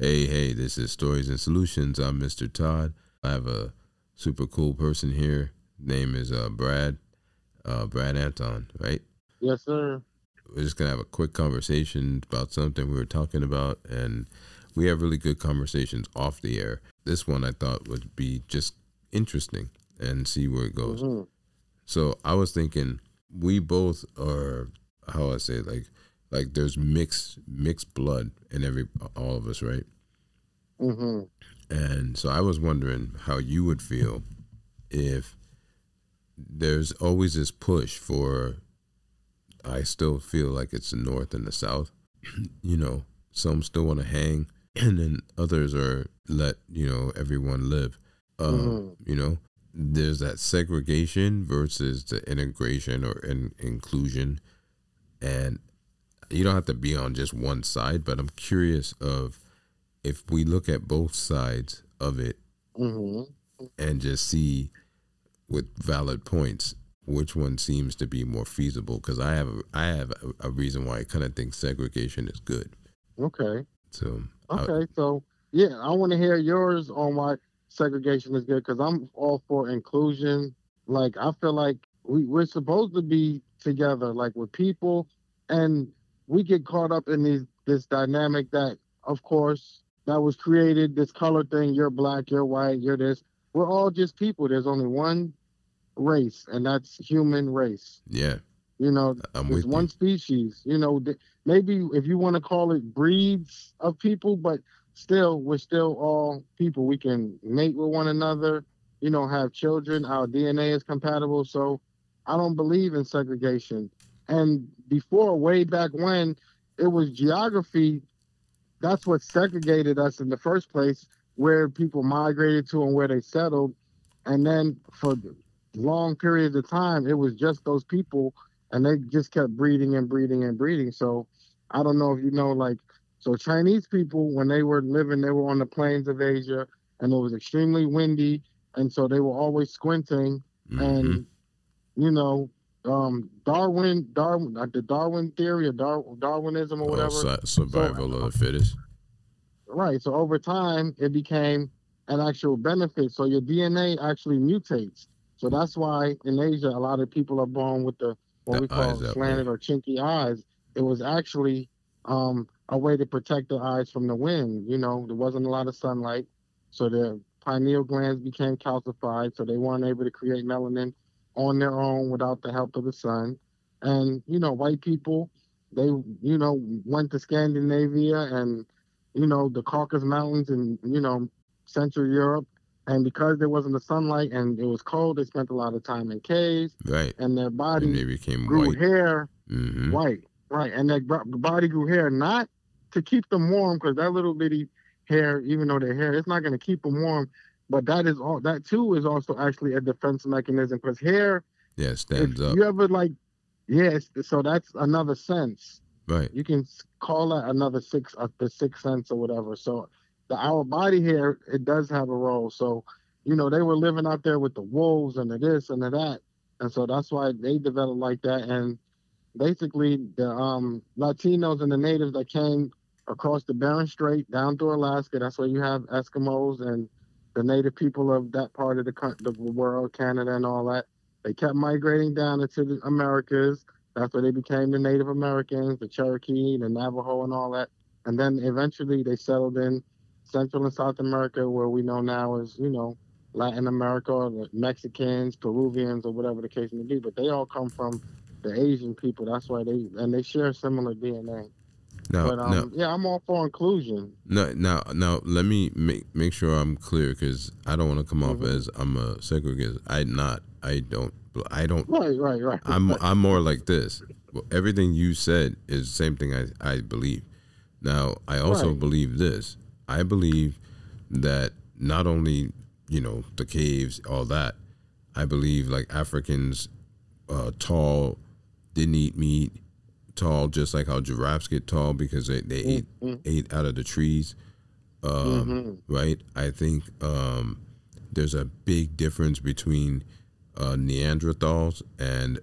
Hey, hey, this is Stories and Solutions. I'm Mr. Todd. I have a super cool person here. Name is uh, Brad, uh, Brad Anton, right? Yes, sir. We're just gonna have a quick conversation about something we were talking about, and we have really good conversations off the air. This one I thought would be just interesting and see where it goes. Mhm. So I was thinking we both are how I say like like there's mixed mixed blood in every all of us, right? Mhm. And so I was wondering how you would feel if there's always this push for I still feel like it's the north and the south. you know, some still want to hang and then others are let, you know, everyone live. Um, Mhm. you know, there's that segregation versus the integration or in, inclusion and you don't have to be on just one side, but I'm curious of if we look at both sides of it Mhm. and just see with valid points which one seems to be more feasible because I have a, I have a, a reason why I kind of think segregation is good. Okay. So I- Okay. So yeah, I want to hear yours on why segregation is good because I'm all for inclusion. Like I feel like we we're supposed to be together, like with people, and we get caught up in these this dynamic that, of course, that was created. This color thing. You're black. You're white. You're this. We're all just people. There's only one race, and that's human race. yeah, You know, I'm There's with one you. species. You know, th- maybe if you want to call it breeds of people, but still, we're still all people. We can mate with one another. You know, have children. Our DNA is compatible. So, I don't believe in segregation. And before, way back when, it was geography. That's what segregated us in the first place, where people migrated to and where they settled. And then for long periods of time, it was just those people and they just kept breeding and breeding and breeding. So I don't know if you know, like, so Chinese people, when they were living, they were on the plains of Asia and it was extremely windy. And so they were always squinting. Mhm. And, you know, um, Darwin, Darwin, like the Darwin theory or Dar- Darwinism or Oh, whatever. su- survival of the fittest. Right. So over time, it became an actual benefit. So your DNA actually mutates. So that's why in Asia, a lot of people are born with the what The we call slanted or chinky eyes. It was actually um, a way to protect the eyes from the wind. You know, there wasn't a lot of sunlight, so the pineal glands became calcified, so they weren't able to create melanin on their own without the help of the sun. And you know, white people, they you know went to Scandinavia and you know the Caucasus Mountains and you know Central Europe, and because there wasn't the sunlight and it was cold, they spent a lot of time in caves, Right. and their And body they became grew white. hair hmm white, right, and their body grew hair not to keep them warm because that little bitty hair, even though their hair, it's not going to keep them warm. But that is all. That too is also actually a defense mechanism because hair. Yeah, stands up. you ever like, yes, so that's another sense. Right. You can call that another six, uh, the sixth sense or whatever. So the our body hair, it does have a role. So you know they were living out there with the wolves and the this and the that, and so that's why they developed like that. And basically the um, Latinos and the natives that came across the Bering Strait down through Alaska. That's where you have Eskimos and the native people of that part of the, the world, Canada and all that. They kept migrating down into the Americas. That's where they became the Native Americans, the Cherokee, the Navajo, and all that. And then eventually they settled in Central and South America, where we know now is, you know, Latin America, or Mexicans, Peruvians, or whatever the case may be. But they all come from the Asian people. That's why they and they share similar DNA. Now, but um, now, yeah, I'm all for inclusion. no, now, now, let me make make sure I'm clear because I don't want to come off Mhm. as I'm a segregated. I'm not. I don't. I don't. Right, right, right. I'm I'm more like this. Well, everything you said is the same thing I, I believe. Now I also Right. believe this. I believe that not only you know the caves, all that. I believe like Africans, uh, tall, didn't eat meat, tall just like how giraffes get tall because they, they ate Mhm. ate out of the trees. Um, Mhm. right? I think um, there's a big difference between uh, Neanderthals and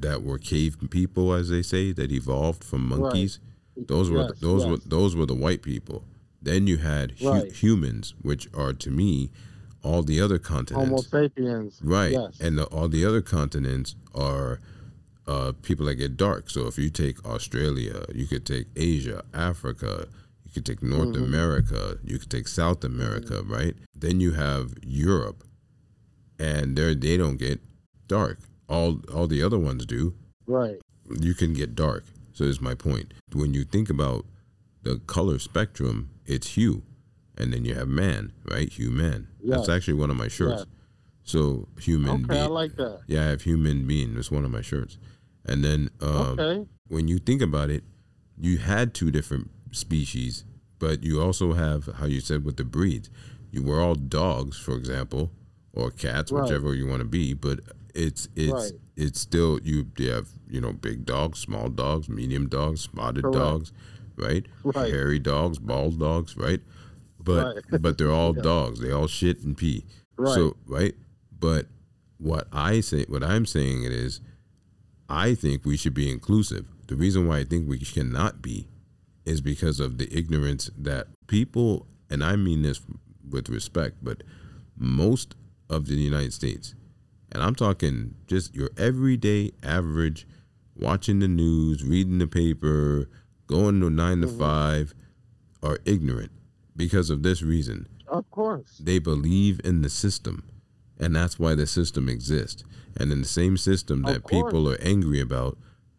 that were cave people, as they say, that evolved from monkeys. Those were Yes, those yes. were those were the white people. Then you had hu- Right. humans, which are to me all the other continents. Homo sapiens. Right. Yes. And the, all the other continents are uh, people that get dark. So if you take Australia, you could take Asia, Africa, you could take North Mhm. America, you could take South America, right? Then you have Europe, and they they don't get dark. All all the other ones do. right. You can get dark. So is my point. When you think about the color spectrum, it's hue, and then you have man, right? Human. That's Yes. actually one of my shirts. Yes. So human Okay, I like that. Yeah, I have human being. It's one of my shirts. And then um, okay. when you think about it, you had two different species, but you also have how you said with the breeds. You were all dogs, for example, or cats, Right. whichever you want to be. But it's it's Right. it's still you. You have you know big dogs, small dogs, medium dogs, spotted Correct. dogs, right? Right. Hairy dogs, bald dogs, right? But Right. but they're all Yeah. dogs. They all shit and pee. Right. So right, but what I say, what I'm saying it is, I think we should be inclusive. The reason why I think we cannot be is because of the ignorance that people, and I mean this with respect, but most of the United States, and I'm talking just your everyday average, watching the news, reading the paper, going to 9 to mm-hmm. five, are ignorant because of this reason Of course. they believe in the system and that's why the system exists and in the same system that people are angry about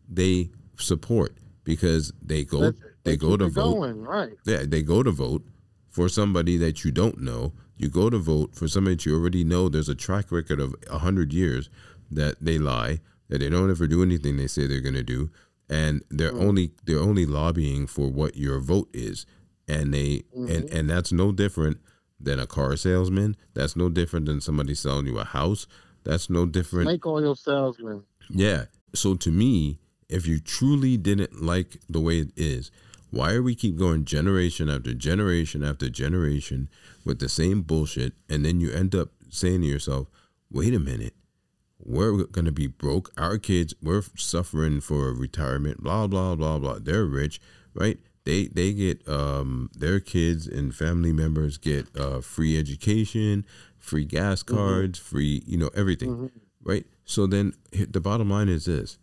they support because they go Let's- they go to vote Going. Right. yeah, they go to vote for somebody that you don't know. You go to vote for somebody that you already know. There's a track record of a hundred years that they lie, that they don't ever do anything they say they're going to do, and they're only they're only lobbying for what your vote is, and they and and that's no different than a car salesman. That's no different than somebody selling you a house. That's no different. Like all your salesman. Yeah. So to me, if you truly didn't like the way it is, why are we keep going generation after generation after generation with the same bullshit and then you end up saying to yourself, "Wait a minute. We're going to be broke. Our kids, we're suffering for retirement, blah blah blah blah. They're rich, right? They they get um their kids and family members get uh free education, free gas cards, free, you know, everything right? So then the bottom line is this: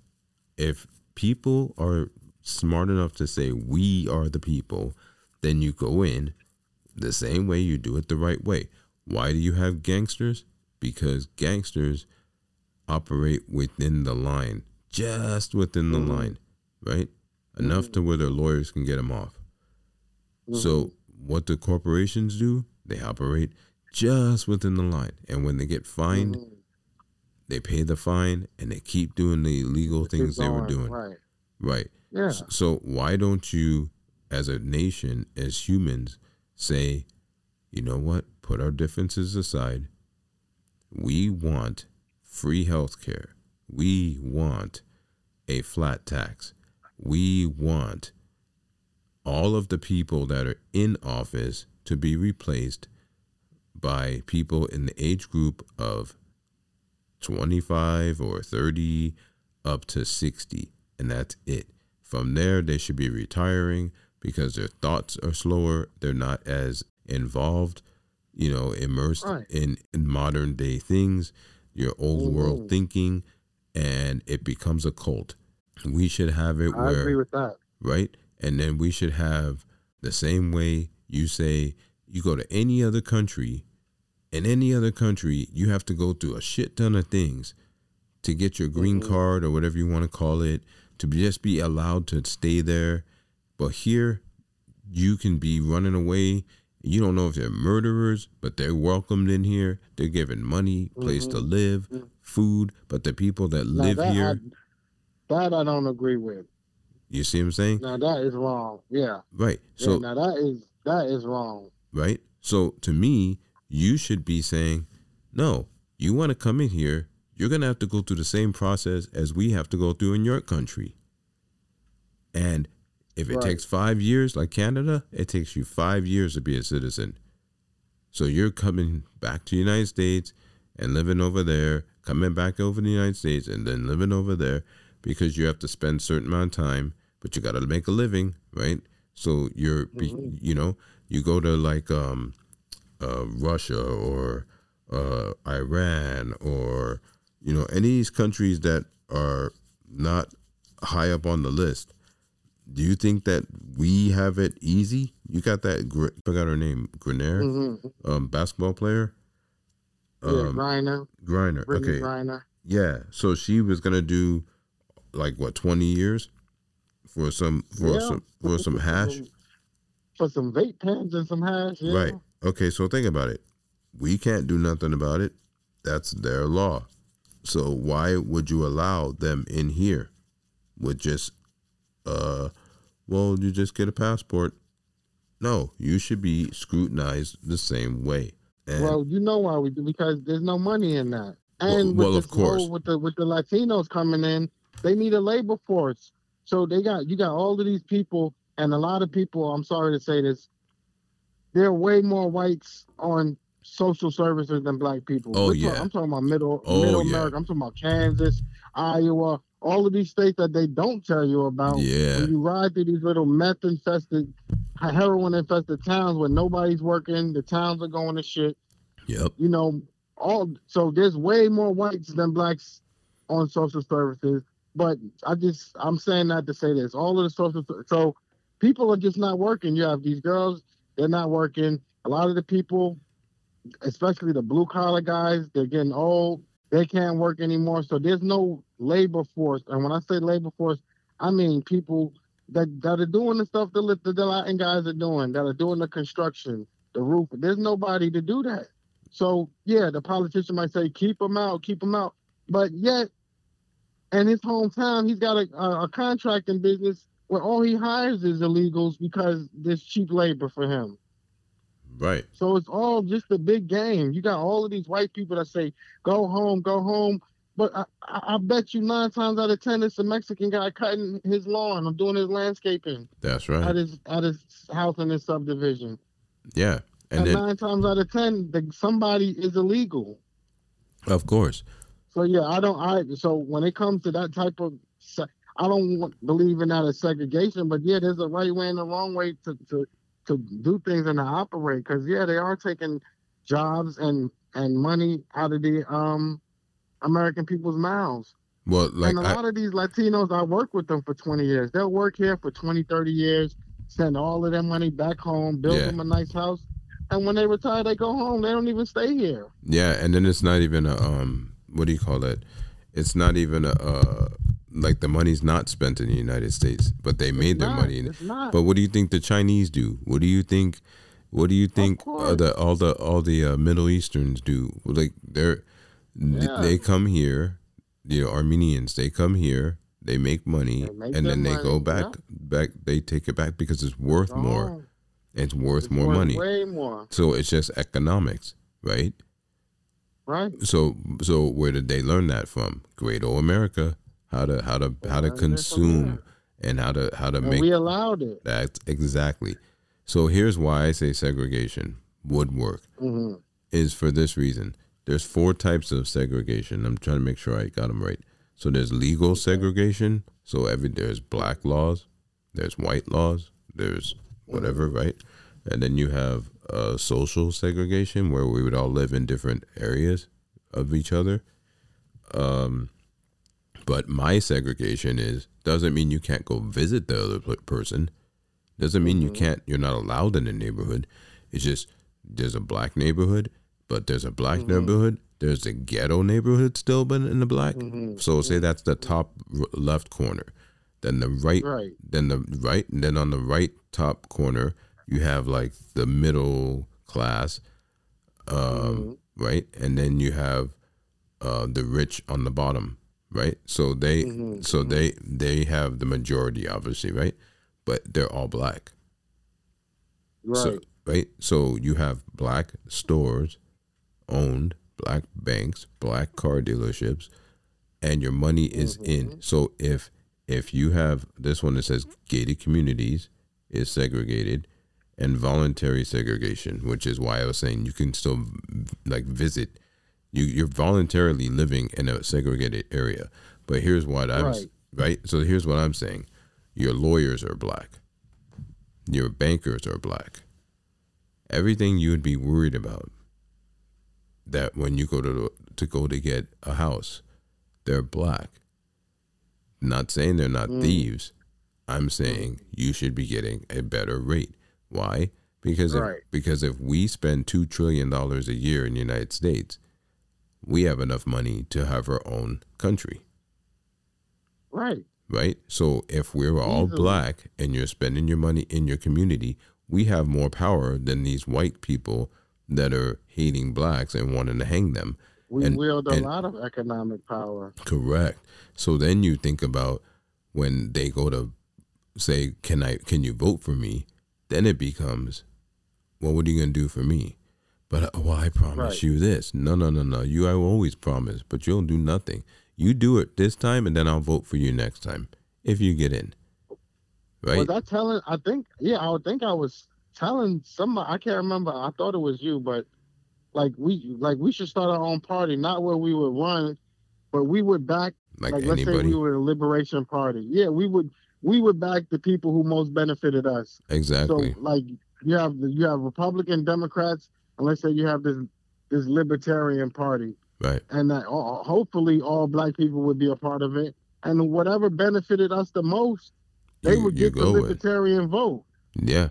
if people are smart enough to say we are the people, then you go in the same way you do it the right way. Why do you have gangsters? Because gangsters operate within the line, just within the line, right? Enough to where their lawyers can get them off. So what the corporations do, they operate just within the line, and when they get fined, Mhm. they pay the fine and they keep doing the illegal things they were doing. Right. Right. Yeah. So why don't you, as a nation, as humans, say, you know what? Put our differences aside. We want free health care. We want a flat tax. We want all of the people that are in office to be replaced by people in the age group of 25 or 30 up to 60 and that's it. From there they should be retiring because their thoughts are slower they're not as involved you know immersed Right. in, in modern day things your old world thinking and it becomes a cult we should have it I where agree with that. right? And then we should have the same way you say you go to any other country, in any other country, you have to go through a shit ton of things to get your green Mhm. card or whatever you want to call it, to be, just be allowed to stay there. But here, you can be running away. You don't know if they're murderers, but they're welcomed in here. They're given money, place to Mhm. live, Mhm. food. But the people that Now, live that here, I, that I don't agree with. you see what I'm saying? Now that is wrong. Yeah. Right. yeah. So Now that is that is wrong. right? So to me, you should be saying, no, you want to come in here, you're going to have to go through the same process as we have to go through in your country. And if it Right. takes five years, like Canada, it takes you five years to be a citizen. So you're coming back to the United States and living over there, coming back over to the United States and then living over there because you have to spend a certain amount of time, but you got to make a living, right? So you're, be, Mhm. you know, You go to like um, uh, Russia or uh, Iran or you know any of these countries that are not high up on the list. Do you think that we have it easy? You got that? Gr- forgot her name. Grenier, Mm-hmm. um, basketball player. yeah, Um, Griner, Griner. Okay. Griner. Yeah. So she was gonna do like what twenty years for some for Yeah. some for some hash. For some vape pens and some hash. Yeah. Right. Okay. So think about it. We can't do nothing about it. That's their law. So why would you allow them in here with just uh well you just get a passport? No, you should be scrutinized the same way. And Well, you know why we do because there's no money in that. And well, with of this whole- course. with the with the Latinos coming in, they need a labor force. So they got you got all of these people, and a lot of people. I'm sorry to say this, there are way more whites on social services than black people. Oh, We're yeah. I'm talking about middle Oh, middle yeah. America. I'm talking about Kansas, Iowa, all of these states that they don't tell you about. yeah. When you ride through these little meth infested, heroin infested towns where nobody's working, the towns are going to shit Yep. you know, all so there's way more whites than blacks on social services. But I just I'm saying that to say this. All of the social so people are just not working. You have these girls, they're not working. A lot of the people, especially the blue collar guys, they're getting old. They can't work anymore. So there's no labor force. And when I say labor force, I mean people that, that are doing the stuff that the, the Latin guys are doing, that are doing the construction, the roof. There's nobody to do that. So yeah, the politician might say keep them out, keep them out, but yet, in his hometown, he's got a, a, a contracting business where all he hires is illegals because there's cheap labor for him. Right. So it's all just a big game. You got all of these white people that say go home, go home, but I, I, bet you nine times out of ten it's a Mexican guy cutting his lawn or doing his landscaping That's right. at his at his house in his subdivision. Yeah. And And, then nine times out of ten, the, somebody is illegal. of course. So yeah, I don't. I so when it comes to that type of, I don't want, believe in that as segregation. But yeah, there's a right way and a wrong way to to to do things and to operate. Because yeah, they are taking jobs and and money out of the um American people's mouths. Well, like and a I, lot of these Latinos, I work with them for 20 years. They'll work here for 20, 30 years, send all of their money back home, build Yeah. them a nice house, and when they retire, they go home. They don't even stay here. Yeah, and then it's not even a um what do you call it? It's not even a uh like the money's not spent in the United States, but they made It's their not. money. But what do you think the Chinese do? What do you think? What do you think uh, the all the all the uh, Middle Easterns do? Like they're Yeah. they come here, you know, Armenians. They come here, they make money, They make and then they go back yeah. back. They take it back because it's worth more. Oh, It's worth it's more worth money. Way more. So it's just economics, right? Right. So so where did they learn that from? Great old America. How to how to how to learned it from consume and how to how to And make we allowed it. that exactly. So here's why I say segregation would work hmm is for this reason. There's four types of segregation. I'm trying to make sure I got them right. So there's legal segregation. So every there's black laws, there's white laws, there's whatever, right? And then you have uh, social segregation where we would all live in different areas of each other. Um, but my segregation is doesn't mean you can't go visit the other person. Doesn't mean you can't. You're not allowed in the neighborhood. It's just there's a black neighborhood, but there's a black neighborhood. There's a ghetto neighborhood still, but in the black. So say that's the top r- left corner. Then the right, Right. then the right, and then on the right top corner you have like the middle class, um, right, and then you have uh, the rich on the bottom, right? So they, Mhm, so they they have the majority, obviously, right? But they're all black. Right. So, right. So you have black stores owned, black banks, black car dealerships, and your money is in. So if if you have this one that says gated communities is segregated and voluntary segregation, which is why I was saying you can still like visit. You you're voluntarily living in a segregated area. But here's what I'm Right. right. So here's what I'm saying. Your lawyers are black. Your bankers are black. everything you would be worried about that when you go to to go to get a house, they're black. Not saying they're not Mm. thieves. I'm saying you should be getting a better rate. Why? Because if, because if we spend two trillion dollars a year in the United States, we have enough money to have our own country, Right. right? So if we're all Easily. black and you're spending your money in your community, we have more power than these white people that are hating blacks and wanting to hang them. We And- wield a and- lot of economic power. Correct. So then you think about when they go to say, "Can I? Can you vote for me?" Then it becomes, "Well, what are you gonna do for me?" But uh, well, I promise Right. you this. No, no, no, no. You I always promise, but you'll do nothing. You do it this time, and then I'll vote for you next time if you get in. Right? Was I telling? I think yeah, I think I was telling somebody. I can't remember. I thought it was you, but like we like we should start our own party, not where we would run, but we would back. like, Like, let's say anybody. we were the Liberation Party. Yeah, we would we would back the people who most benefited us. exactly. So like you have you have Republican Democrats, and let's say you have this this Libertarian Party, right. and that all, hopefully all black people would be a part of it, and whatever benefited us the most, they You, would get the go with. Libertarian vote. Yeah.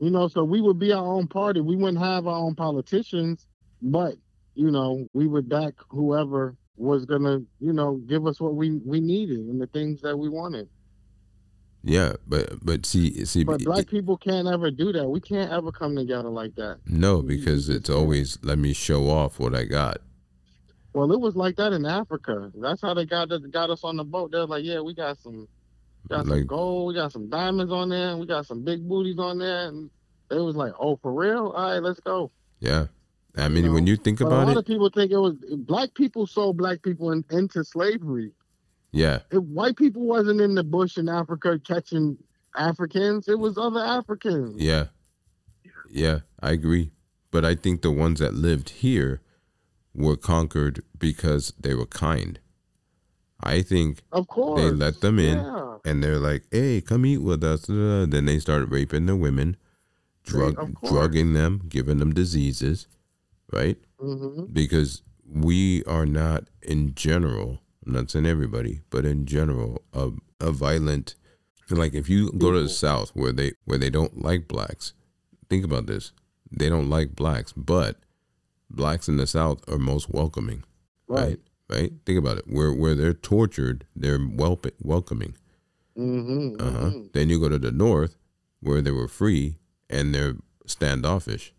You know, so we would be our own party. We wouldn't have our own politicians, but you know, we would back whoever was gonna, you know, give us what we we needed and the things that we wanted. Yeah. But but see see. But black people can't ever do that. We can't ever come together like that. no, because it's always let me show off what I got. Well, it was like that in Africa. That's how they got got us on the boat. They're like, yeah, we got some, got some gold, we got some diamonds on there, and we got some big booties on there, and they was like, oh, for real? All right, let's go. Yeah. I mean, know, when you think But a about lot it, of people think it was black people sold black people in, into slavery. Yeah, If white people wasn't in the bush in Africa catching Africans, it was other Africans. yeah, yeah, I agree. But I think the ones that lived here were conquered because they were kind. I think Of course. they let them in Yeah. and they're like, hey, come eat with us. Uh, Then they started raping the women, drug, drugging them, giving them diseases, right? hmm because we are not in general i'm not saying everybody but in general a, a violent like if you go to the south where they where they don't like blacks think about this they don't like blacks but blacks in the south are most welcoming Right. right right think about it where where they're tortured they're welp- welcoming hmm uh-huh then you go to the north where they were free and they're standoffish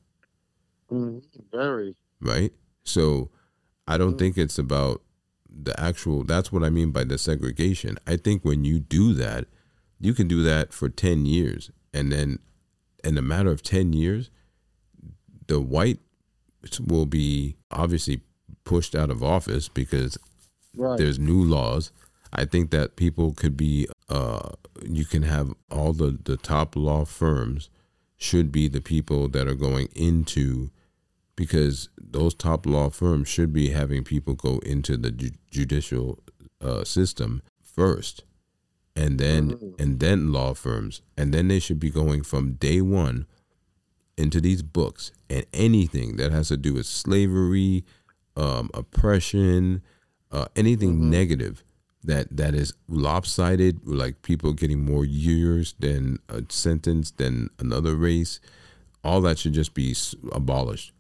hmm Very. right? So I don't Mm. think it's about the actual that's what I mean by the segregation. I think when you do that, you can do that for 10 years and then in a matter of 10 years the white will be obviously pushed out of office because Right. there's new laws. I think that people could be uh you can have all the the top law firms should be the people that are going into because those top law firms should be having people go into the ju- judicial uh, system first and then Mhm. and then law firms and then they should be going from day one into these books and anything that has to do with slavery um, oppression uh, anything Mhm. negative that that is lopsided like people getting more years than a sentence than another race all that should just be abolished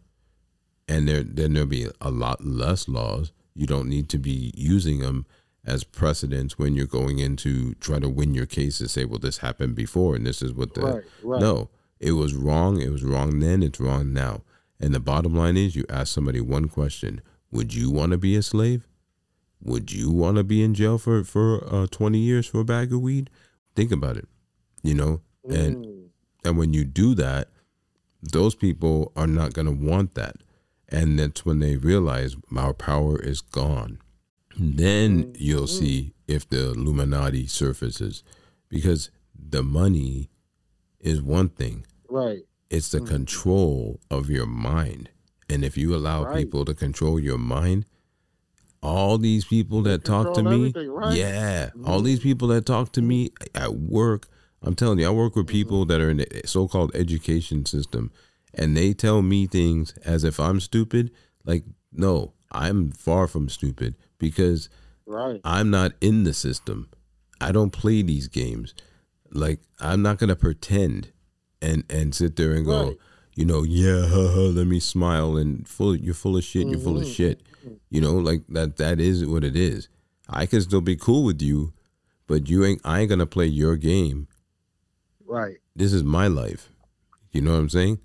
and there then there'll be a lot less laws you don't need to be using them as precedents when you're going into try to win your case and say well this happened before and this is what the right. Right. no it was wrong it was wrong then it's wrong now and the bottom line is you ask somebody one question would you want to be a slave would you want to be in jail for for uh, 20 years for a bag of weed think about it you know and Mm. and when you do that, those people are not going to want that. And that's when they realize our power is gone. Then you'll Mhm. see if the Illuminati surfaces because the money is one thing, Right. it's the Mhm. control of your mind. And if you allow Right. people to control your mind, all these people that talk to me, right. yeah, all Mhm. these people that talk to me at work, I'm telling you, I work with people that are in the so-called education system, and they tell me things as if I'm stupid, like no, I'm far from stupid because Right. I'm not in the system. I don't play these games. Like I'm not gonna pretend and and sit there and go, Right. you know, yeah, ha, ha, let me smile and full. You're full of shit. You're full of Mhm. shit. You know, like that. That is what it is. I can still be cool with you, but you ain't. I ain't gonna play your game. Right. This is my life. You know what I'm saying?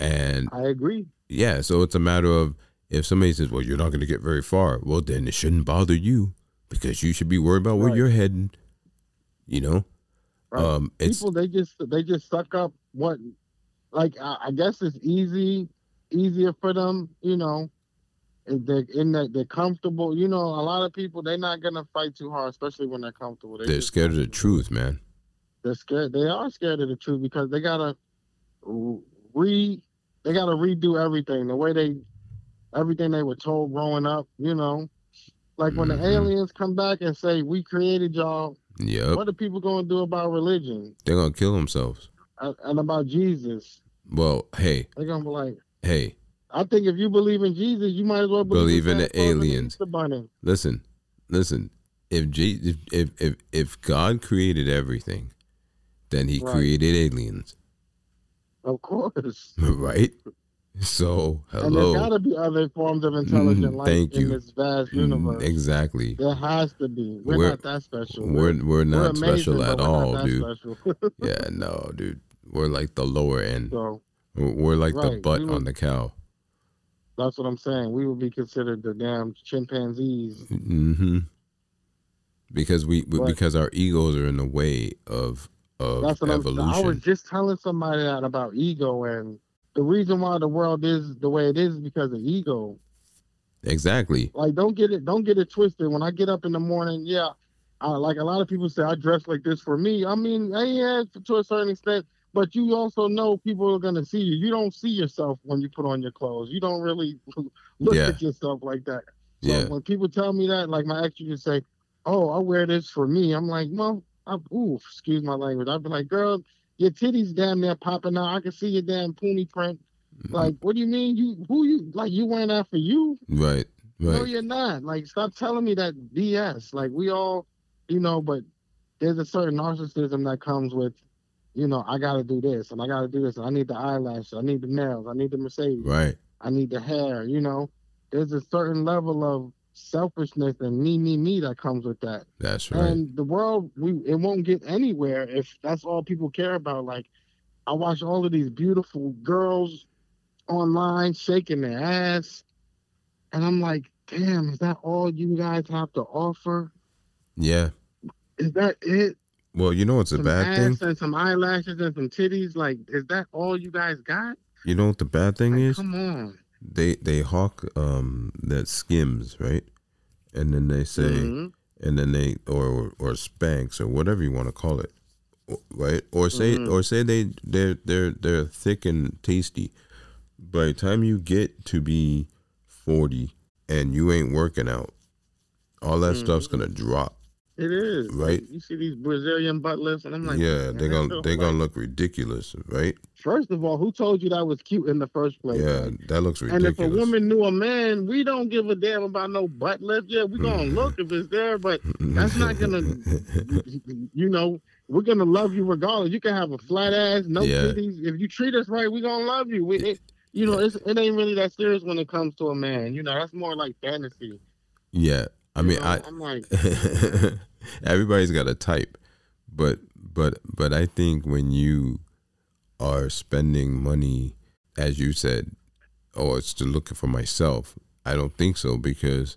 And I agree. yeah, so it's a matter of if somebody says, "Well, you're not going to get very far," well, then it shouldn't bother you because you should be worried about where Right. you're heading. You know, Right. um, it's People they just they just suck up what like I, I guess it's easy easier for them, you know. They're in that they're comfortable, you know, a lot of people they're not gonna fight too hard, especially when they're comfortable. They they're just scared of the truth, man. They're scared. They are scared of the truth because they gotta re they gotta redo everything the way they everything they were told growing up. You know, like when Mhm. the aliens come back and say we created y'all, Yeah. what are people gonna do about religion they're gonna kill themselves. and, and about Jesus? Well, hey, They're gonna be like, hey, I think if you believe in Jesus, you might as well believe, Believe in the Santa Claus and aliens. Bunny. listen, listen. If J- if, if if if God created everything, then He Right. created aliens, Of course. right? So hello. And there's hello, gotta be other forms of intelligent Mm, life thank in you. this vast Mm, universe. exactly. There has to be. We're, We're- not that special. We're we're not amazing, special at all, dude. Yeah, no, dude. We're like the lower end. so We're we're like the butt we on the cow. that's what I'm saying. We would be considered the damn chimpanzees. Mm-hmm. Because we, we But- because our egos are in the way of of That's what I'm, evolution. I was just telling somebody that about ego and the reason why the world is the way it is is because of ego. exactly. Like don't get it don't get it twisted. When I get up in the morning, yeah, I, like a lot of people say I dress like this for me. I mean, eh, yeah, to a certain extent, but you also know people are gonna see you. You don't see yourself when you put on your clothes. You don't really look Yeah. at yourself like that. So Yeah. when people tell me that, like my ex used to say, "Oh, I wear this for me," I'm like, "Well, I, ooh, excuse my language." I'd be like, "Girl, your titties damn near popping out. I can see your damn poonie print. Mm-hmm. Like, what do you mean? You who you like? You wearing that for you? Right. right. No, you're not. Like, stop telling me that BS. Like, we all, you know, but there's a certain narcissism that comes with, you know, I got to do this and I got to do this. And I need the eyelashes. I need the nails. I need the Mercedes. Right. I need the hair. You know, there's a certain level of selfishness and me, me, me that comes with that. That's right. And the world, we it won't get anywhere if that's all people care about. Like, I watch all of these beautiful girls online shaking their ass, and I'm like, damn, is that all you guys have to offer? yeah. Is that it? Well, you know what's a bad thing? and some eyelashes and some titties. Like, is that all you guys got? You know what the bad thing Like, is? come on. They they hawk um that skims, right? And then they say Mhm. and then they or or Spanx or whatever you want to call it right or say Mhm. or say they they're they're they're thick and tasty by the time you get to be 40 and you ain't working out all that stuff's gonna drop It is Right. You see these Brazilian butt lifts, and I'm like, yeah they're gonna they're gonna look ridiculous right First of all, who told you that was cute in the first place? yeah that looks ridiculous. And if a woman knew a man, we don't give a damn about no butt lift. Yeah, we gonna mm-hmm. look if it's there, but that's not gonna- you know, we're gonna love you regardless. You can have a flat ass, no Yeah. titties. If you treat us right, we gonna love you. We, it, you know, it's, it ain't really that serious when it comes to a man. You know, that's more like fantasy. yeah i mean know, i I'm like, everybody's got a type but but but i think when you are spending money as you said oh it's to look for myself i don't think so because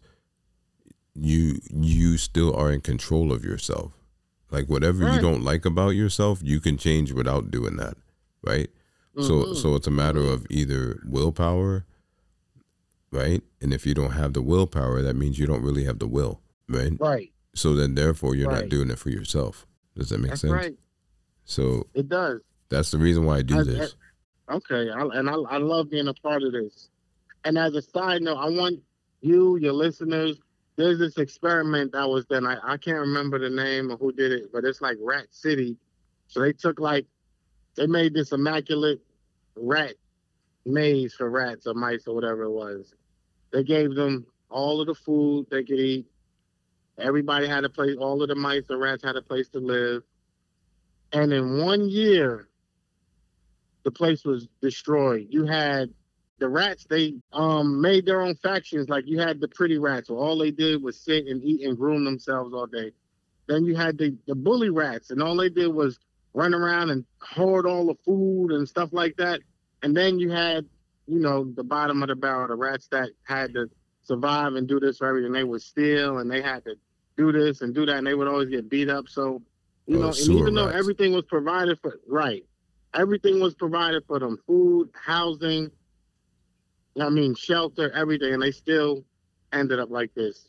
you you still are in control of yourself. Like whatever you don't like about yourself you can change without doing that right? So mhm. so it's a matter of either willpower right and if you don't have the willpower that means you don't really have the will right right, so then, therefore, you're not doing it for yourself. Does that make that's sense? right. So It does. that's the reason why I do I- this. Okay, I, and I, I love being a part of this. And as a side note, I want you, your listeners, there's this experiment that was done. I, I can't remember the name or who did it, but it's like Rat City. So they took like, they made this immaculate rat maze for rats or mice or whatever it was. They gave them all of the food they could eat. Everybody had a place. All of the mice or rats had a place to live. And in one year, the place was destroyed. You had the rats. They um made their own factions. Like you had the pretty rats, where all they did was sit and eat and groom themselves all day. Then you had the the bully rats, and all they did was run around and hoard all the food and stuff like that. And then you had, you know, the bottom of the barrel, the rats that had to survive and do this for everything. They would steal and they had to do this and do that, and they would always get beat up. So, you Oh, know, and even though rats. everything was provided for, right, everything was provided for them food, housing, I mean, shelter, everything, and they still ended up like this.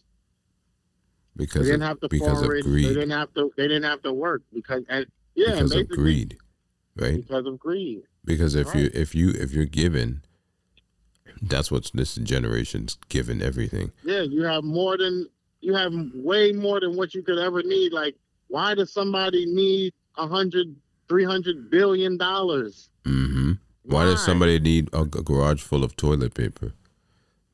Because They didn't of, have to because of forage. They didn't have to. They didn't have to work because, and, yeah, because of greed, right? because of greed. Because if you if you if you're given, that's what this generation's given everything. Yeah, you have more than you have way more than what you could ever need. Like, why does somebody need a hundred, three hundred billion dollars? Mm-hmm. Why does somebody need a, garage full of toilet paper?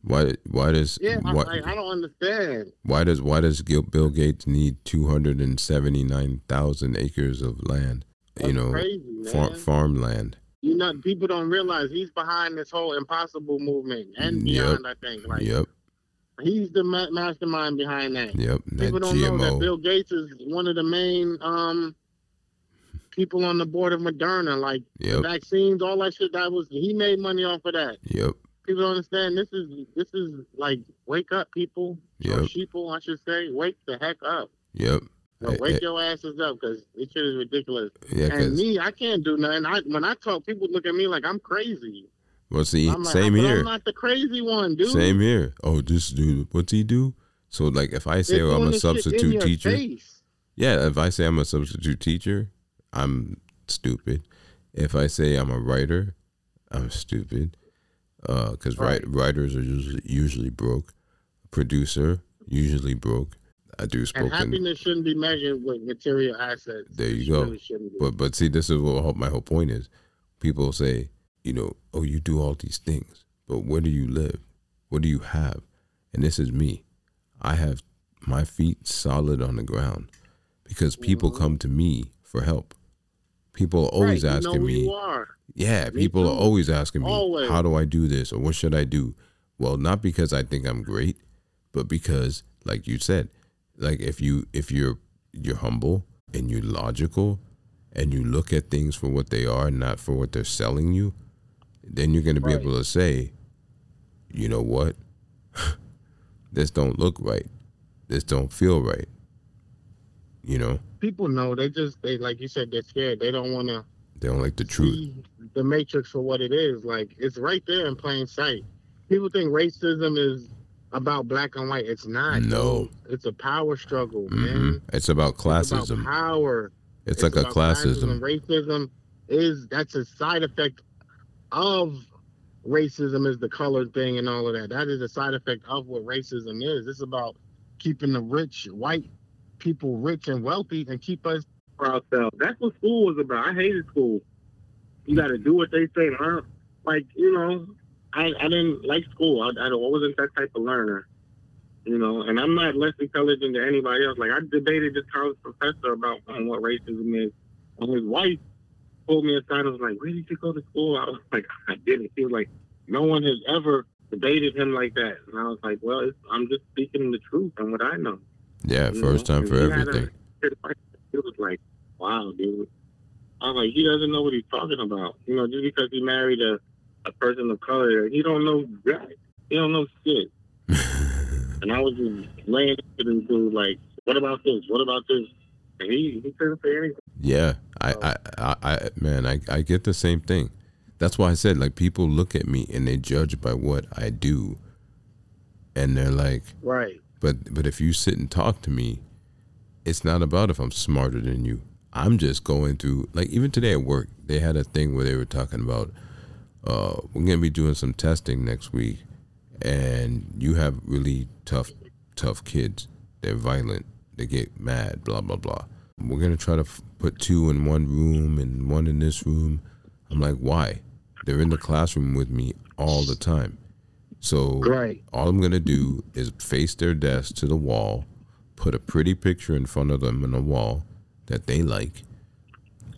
Why why does Yeah, I, why, I, I don't understand. why does why does Bill Gates need two hundred and seventy nine thousand acres of land? That's you know, crazy, far, farmland. you know, people don't realize he's behind this whole impossible movement and Yep. beyond. I think, like, Yep, he's the ma- mastermind behind that. yep. That People don't know that Bill Gates is one of the main um people on the board of Moderna. Like Yep, vaccines, all that shit. That was he made money off of that. yep, People don't understand. This is this is like wake up, people. Or yep, sheeple, I should say. Wake the heck up. yep. Eh, wake your asses up because this shit is ridiculous. Yeah, and me, I can't do nothing. I when I talk, people look at me like I'm crazy. well, see, I'm like, same here. I'm not the crazy one, dude. Same here. Oh, this dude, what's he do? So like, if I say oh, I'm a this shit in substitute teacher, face. yeah. If I say I'm a substitute teacher, I'm stupid. If I say I'm a writer, I'm stupid. Uh, because Right. writers are usually usually broke. Producer usually broke. I do And happiness shouldn't be measured with material assets. There you go. really but but see, this is what my whole point is. People say, you know, oh, you do all these things, but where do you live? What do you have? And this is me. I have my feet solid on the ground because people Mhm. come to me for help. People are always right, you asking know who me, You are. yeah, Me people are always asking me, Always. how do I do this or what should I do? Well, not because I think I'm great, but because, like you said, like if you if you're you're humble and you're logical and you look at things for what they are, not for what they're selling you, then you're gonna be Right. able to say, you know what, this don't look right, this don't feel right, you know. People know. They just they like you said. They're scared. They don't want to They don't like the truth. the matrix for what it is. Like it's right there in plain sight. People think racism is about black and white. It's not. No. dude. it's a power struggle, hmm man. It's about It's about classism. power. It's, like a about classism. Racism is that's a side effect of racism is the color thing and all of that. That is a side effect of what racism is. It's about keeping the rich white people rich and wealthy and keep us for ourselves. That's what school was about. I hated school. You got to do what they say. Learn, like you know, I I didn't like school. I, I wasn't that type of learner. You know, and I'm not less intelligent than anybody else. Like I debated this college professor about um, what racism is, and his wife pulled me aside and was like, "Where did you go to school?" I was like, "I didn't." He was like, "No one has ever debated him like that," and I was like, "Well, it's, I'm just speaking the truth and what I know." Yeah, You first know, time for had a- everything. It was like, "Wow, dude." I was like, "He doesn't know what he's talking about." You know, just because he married a a person of color, he don't know. He don't know shit. And I was just laying it into like, what about this? What about this? And he, he couldn't say anything. Yeah, I, I, I, I, man, I, I get the same thing. That's why I said like people look at me and they judge by what I do, and they're like, Right. but, but if you sit and talk to me, it's not about if I'm smarter than you. I'm just going through like even today at work, they had a thing where they were talking about, uh, we're gonna be doing some testing next week, and you have really tough, tough kids. They're violent. They get mad. Blah blah blah. We're gonna try to f- put two in one room and one in this room. I'm like, why? They're in the classroom with me all the time. So Right. all I'm gonna do is face their desk to the wall, put a pretty picture in front of them on the wall that they like,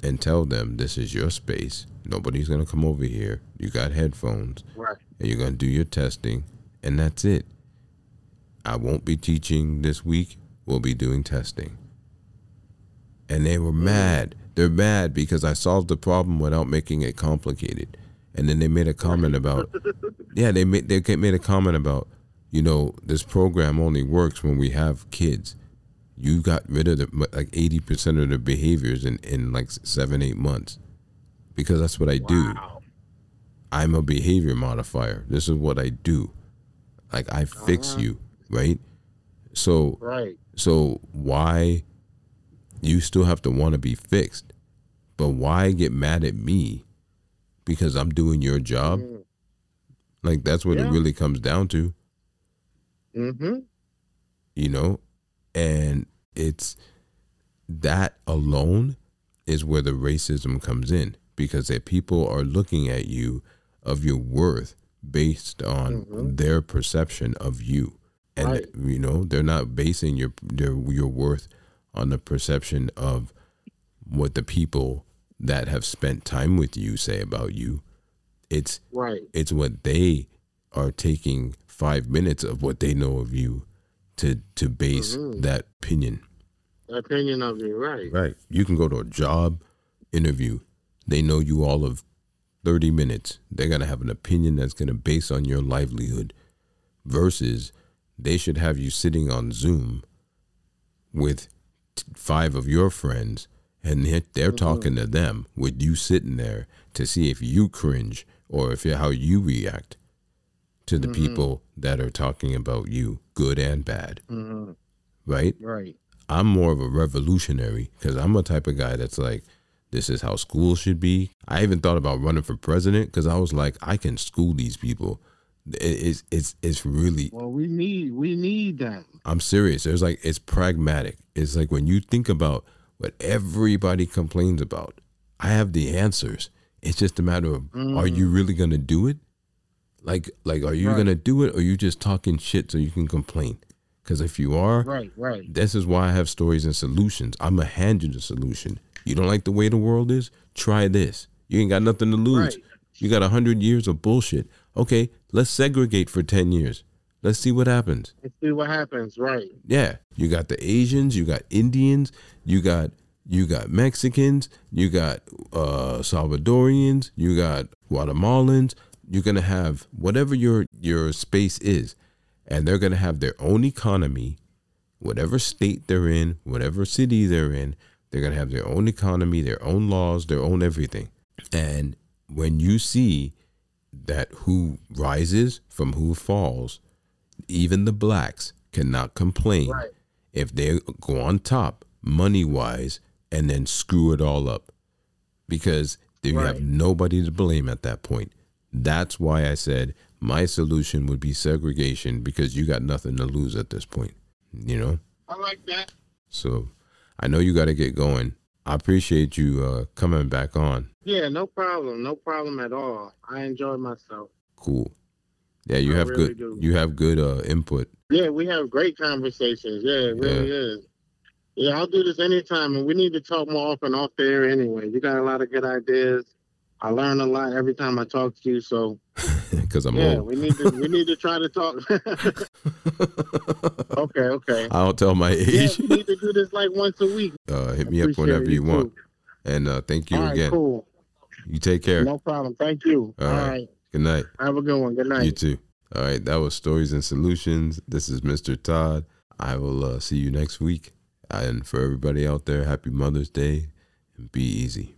and tell them this is your space. Nobody's gonna come over here. You got headphones, Right. and you're gonna do your testing, and that's it. I won't be teaching this week. We'll be doing testing. And they were mm. mad. They're mad because I solved the problem without making it complicated. And then they made a comment about, yeah, they made they made a comment about, you know, this program only works when we have kids. You got rid of the, like eighty percent of the behaviors in in like seven eight months, because that's what I do. I'm a behavior modifier. This is what I do. Like I fix Uh-huh. you, right? So Right. so why you still have to want to be fixed, but why get mad at me because I'm doing your job? Mm. Like that's what it really comes down to, Mm-hmm. you know? And it's that alone is where the racism comes in because that people are looking at you of your worth based on Mhm. their perception of you. And Right. you know, they're not basing your their your worth on the perception of what the people that have spent time with you say about you. It's Right. it's what they are taking five minutes of what they know of you to to base Mhm. that opinion. Opinion of you. Right. Right. You can go to a job interview. They know you all of 30 minutes. They're going to have an opinion that's going to base on your livelihood versus they should have you sitting on Zoom with t- five of your friends and they're, they're talking to them with you sitting there to see if you cringe or if how you react to the people that are talking about you, good and bad, Mm-hmm. right? Right. I'm more of a revolutionary because I'm a type of guy that's like, this is how school should be. I even thought about running for president because I was like, I can school these people. It's it's it's really. Well, we need we need that. I'm serious. It's like it's pragmatic. It's like when you think about what everybody complains about, I have the answers. It's just a matter of are you mm. really gonna do it? Like like are you Right. gonna do it or you just talking shit so you can complain? Because if you are, Right. Right. this is why I have stories and solutions. I'm gonna hand you the solution. You don't like the way the world is? Try this. You ain't got nothing to lose. Right. You got a hundred years of bullshit. Okay, let's segregate for ten years. Let's see what happens. Let's see what happens. Right. Yeah, you got the Asians, you got Indians, you got you got Mexicans, you got uh, Salvadorians, you got Guatemalans. You're gonna have whatever your your space is, and they're gonna have their own economy, whatever state they're in, whatever city they're in. They're gonna have their own economy, their own laws, their own everything. And when you see that who rises from who falls, even the blacks cannot complain Right. if they go on top money wise and then screw it all up because you have nobody to blame at that point. That's why I said my solution would be segregation because you got nothing to lose at this point, you know? I like that. So I know you got to get going. I appreciate you uh, coming back on. Yeah. No problem. No problem at all. I enjoy myself. Cool. Yeah, you I have really good do. you have good uh, input. Yeah, we have great conversations. Yeah, it really is. Yeah, I'll do this anytime, and we need to talk more often off the air anyway. You got a lot of good ideas. I learn a lot every time I talk to you. So because I'm yeah, old. we need to we need to try to talk. okay, okay. I don't tell my Yeah, age. we need to do this like once a week. Uh, hit me up whenever it. you want. And uh, thank you All right, again. cool. You take care. No problem. Thank you. All All right. right. Good night. Have a good one. Good night. You too. All right. That was Stories and Solutions. This is Mr. Todd. I will uh, see you next week. And for everybody out there, happy Mother's Day and be easy.